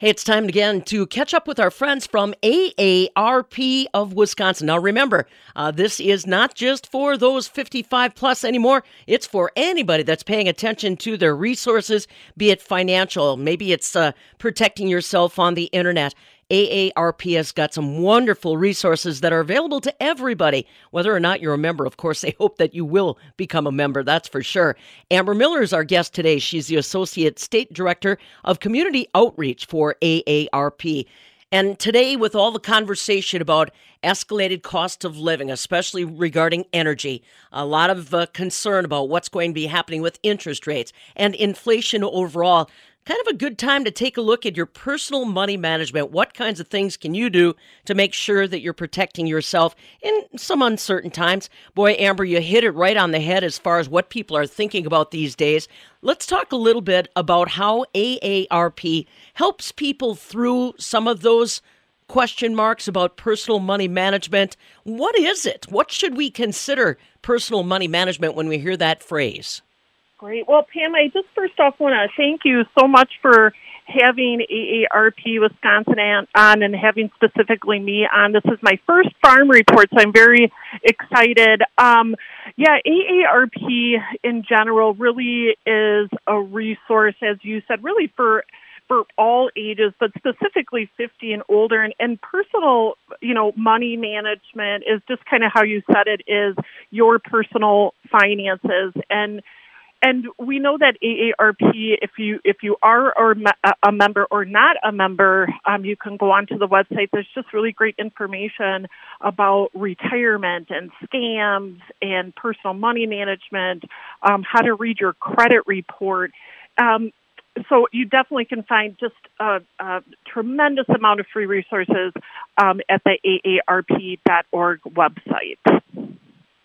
Hey, it's time again to catch up with our friends from AARP of Wisconsin. Now, remember, uh, this is not just for those 55 plus anymore. It's for anybody that's paying attention to their resources, be it financial, maybe it's uh, protecting yourself on the internet. AARP has got some wonderful resources that are available to everybody, whether or not you're a member. Of course, they hope that you will become a member, that's for sure. Amber Miller is our guest today. She's the Associate State Director of Community Outreach for AARP. And today, with all the conversation about escalated cost of living, especially regarding energy, a lot of uh, concern about what's going to be happening with interest rates and inflation overall, kind of a good time to take a look at your personal money management. What kinds of things can you do to make sure that you're protecting yourself in some uncertain times? Boy, Amber, you hit it right on the head as far as what people are thinking about these days. Let's talk a little bit about how AARP helps people through some of those question marks about personal money management. What is it? What should we consider personal money management when we hear that phrase? Great. Well, Pam, I just first off want to thank you so much for having AARP Wisconsin on and having specifically me on. This is my first farm report, so I'm very excited. Um, yeah, AARP in general really is a resource, as you said, really for for all ages, but specifically 50 and older. And, and personal, you know, money management is just kind of how you said it is your personal finances and and we know that AARP, if you if you are or a member or not a member, um, you can go onto the website. There's just really great information about retirement and scams and personal money management, um, how to read your credit report. Um, so you definitely can find just a, a tremendous amount of free resources um, at the aarp.org website.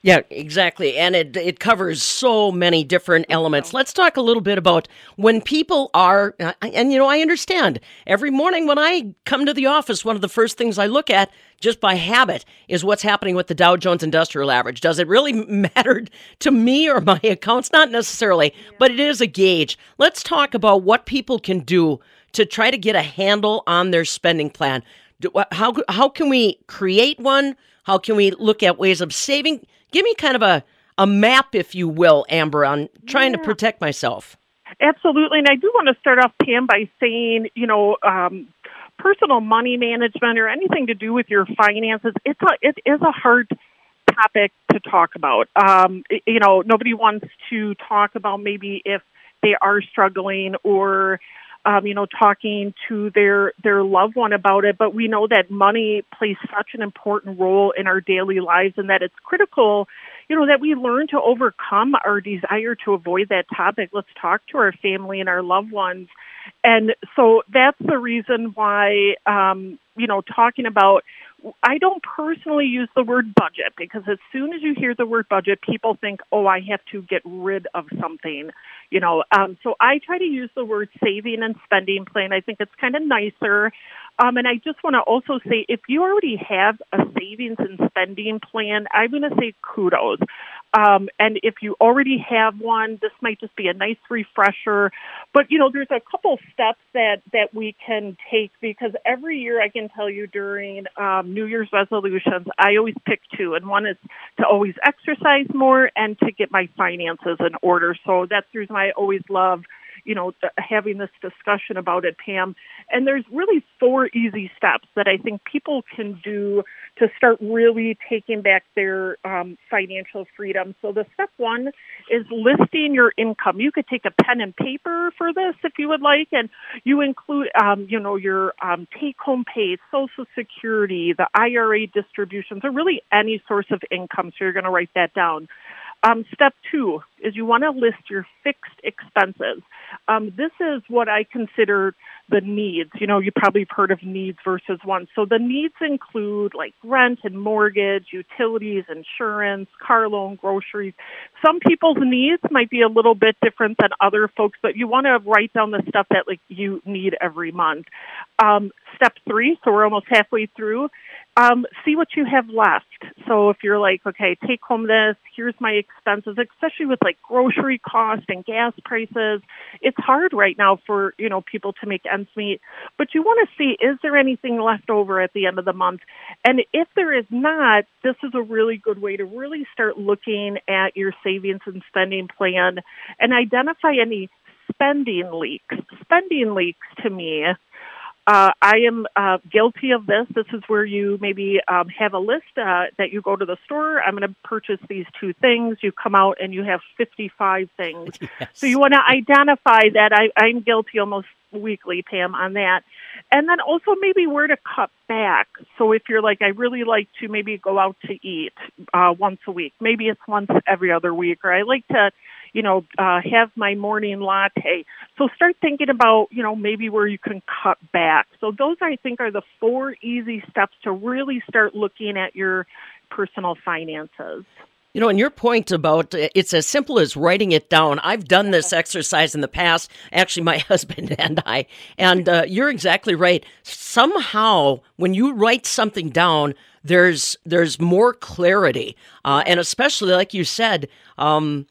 Yeah, exactly. And it it covers so many different elements. Let's talk a little bit about when people are uh, and you know, I understand. Every morning when I come to the office, one of the first things I look at just by habit is what's happening with the Dow Jones Industrial Average. Does it really matter to me or my accounts? Not necessarily, but it is a gauge. Let's talk about what people can do to try to get a handle on their spending plan. How how can we create one? How can we look at ways of saving? Give me kind of a, a map, if you will, Amber, on trying yeah. to protect myself. Absolutely. And I do want to start off, Pam, by saying, you know, um, personal money management or anything to do with your finances, it's a, it is a hard topic to talk about. Um, you know, nobody wants to talk about maybe if they are struggling or um, you know, talking to their their loved one about it. But we know that money plays such an important role in our daily lives, and that it's critical, you know, that we learn to overcome our desire to avoid that topic. Let's talk to our family and our loved ones, and so that's the reason why, um, you know, talking about I don't personally use the word budget because as soon as you hear the word budget, people think, oh, I have to get rid of something, you know. Um, so I try to use the word saving and spending plan. I think it's kind of nicer. Um, and I just want to also say if you already have a savings and spending plan, I'm going to say kudos. Um, and if you already have one, this might just be a nice refresher. But you know, there's a couple steps that that we can take because every year I can tell you during um, New Year's resolutions, I always pick two, and one is to always exercise more and to get my finances in order. So that's the reason I always love you know, having this discussion about it, Pam. And there's really four easy steps that I think people can do to start really taking back their um, financial freedom. So the step one is listing your income. You could take a pen and paper for this if you would like, and you include, um, you know, your um, take-home pay, Social Security, the IRA distributions, or really any source of income. So you're going to write that down. Um, step two is you want to list your fixed expenses. Um, this is what I consider the needs. You know, you probably have heard of needs versus wants. So the needs include like rent and mortgage, utilities, insurance, car loan, groceries. Some people's needs might be a little bit different than other folks, but you want to write down the stuff that like you need every month. Um, step three, so we're almost halfway through, um, see what you have left. So if you're like, okay, take home this, here's my expenses, especially with like grocery costs and gas prices. It's hard right now for, you know, people to make ends meet. But you want to see, is there anything left over at the end of the month? And if there is not, this is a really good way to really start looking at your savings and spending plan and identify any spending leaks. Spending leaks to me uh, I am uh, guilty of this. This is where you maybe um, have a list uh, that you go to the store. I'm going to purchase these two things. You come out and you have 55 things. Yes. So you want to identify that. I, I'm guilty almost weekly, Pam, on that. And then also maybe where to cut back. So if you're like, I really like to maybe go out to eat uh, once a week, maybe it's once every other week, or I like to you know, uh, have my morning latte. So start thinking about, you know, maybe where you can cut back. So those I think are the four easy steps to really start looking at your personal finances. You know, and your point about uh, it's as simple as writing it down. I've done this exercise in the past, actually, my husband and I. And uh, you're exactly right. Somehow, when you write something down, there's there's more clarity, uh, and especially like you said, um,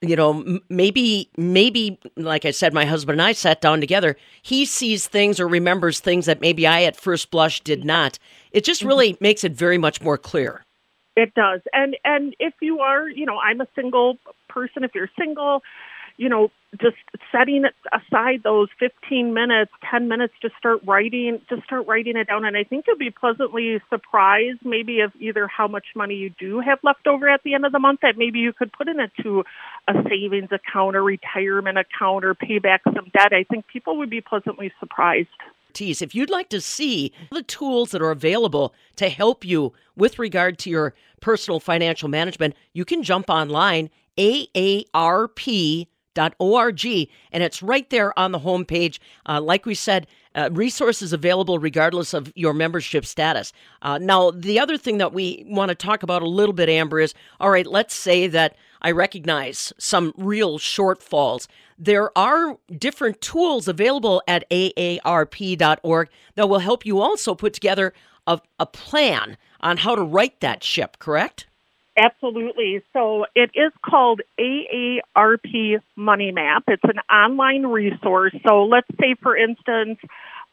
you know maybe maybe like i said my husband and i sat down together he sees things or remembers things that maybe i at first blush did not it just mm-hmm. really mm-hmm. makes it very much more clear it does and and if you are you know i'm a single person if you're single you know, just setting aside those 15 minutes, 10 minutes to start writing, just start writing it down. And I think you'll be pleasantly surprised maybe of either how much money you do have left over at the end of the month that maybe you could put in it to a savings account or retirement account or pay back some debt. I think people would be pleasantly surprised. If you'd like to see the tools that are available to help you with regard to your personal financial management, you can jump online, AARP org, and it's right there on the homepage. Uh, like we said, uh, resources available regardless of your membership status. Uh, now, the other thing that we want to talk about a little bit, Amber, is all right, let's say that I recognize some real shortfalls. There are different tools available at aarp.org that will help you also put together a, a plan on how to right that ship, correct? Absolutely. So it is called AARP Money Map. It's an online resource. So let's say, for instance,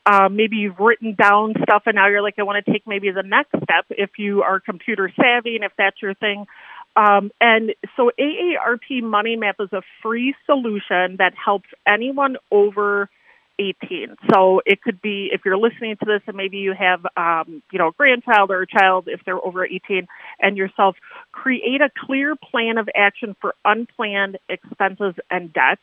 uh, maybe you've written down stuff and now you're like, I want to take maybe the next step if you are computer savvy and if that's your thing. Um, and so AARP Money Map is a free solution that helps anyone over 18. So it could be if you're listening to this and maybe you have, um, you know, a grandchild or a child if they're over 18 and yourself, create a clear plan of action for unplanned expenses and debt.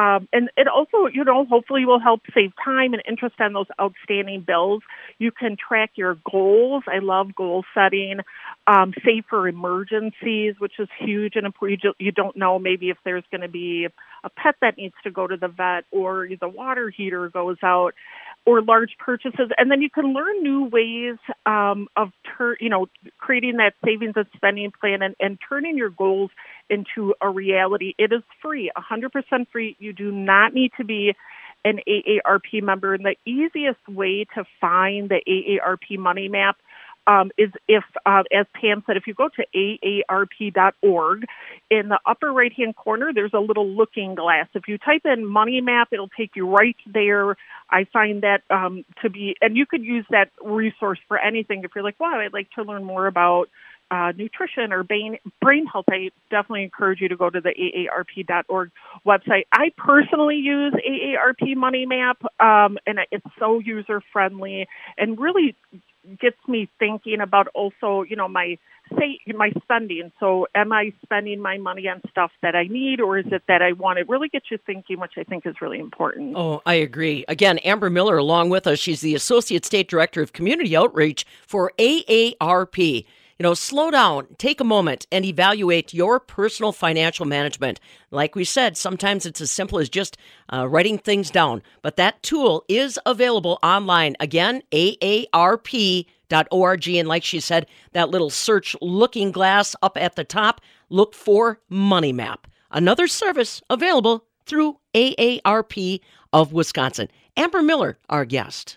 Um, and it also, you know, hopefully will help save time and interest on those outstanding bills. You can track your goals. I love goal setting. Um, save for emergencies, which is huge. And you don't know maybe if there's going to be a pet that needs to go to the vet or the water heater goes out or large purchases, and then you can learn new ways um, of tur- you know creating that savings and spending plan and, and turning your goals into a reality. It is free, 100% free. You do not need to be an AARP member, and the easiest way to find the AARP money map um, is if, uh, as Pam said, if you go to aarp.org, in the upper right hand corner, there's a little looking glass. If you type in money map, it'll take you right there. I find that um, to be, and you could use that resource for anything. If you're like, wow, I'd like to learn more about uh, nutrition or brain, brain health, I definitely encourage you to go to the AARP.org website. I personally use AARP Money Map, um, and it's so user friendly and really gets me thinking about also, you know, my say my spending. So, am I spending my money on stuff that I need, or is it that I want? It really gets you thinking, which I think is really important. Oh, I agree. Again, Amber Miller, along with us, she's the Associate State Director of Community Outreach for AARP. You know, slow down, take a moment, and evaluate your personal financial management. Like we said, sometimes it's as simple as just uh, writing things down, but that tool is available online. Again, AARP.org. And like she said, that little search looking glass up at the top, look for Money Map, another service available through AARP of Wisconsin. Amber Miller, our guest.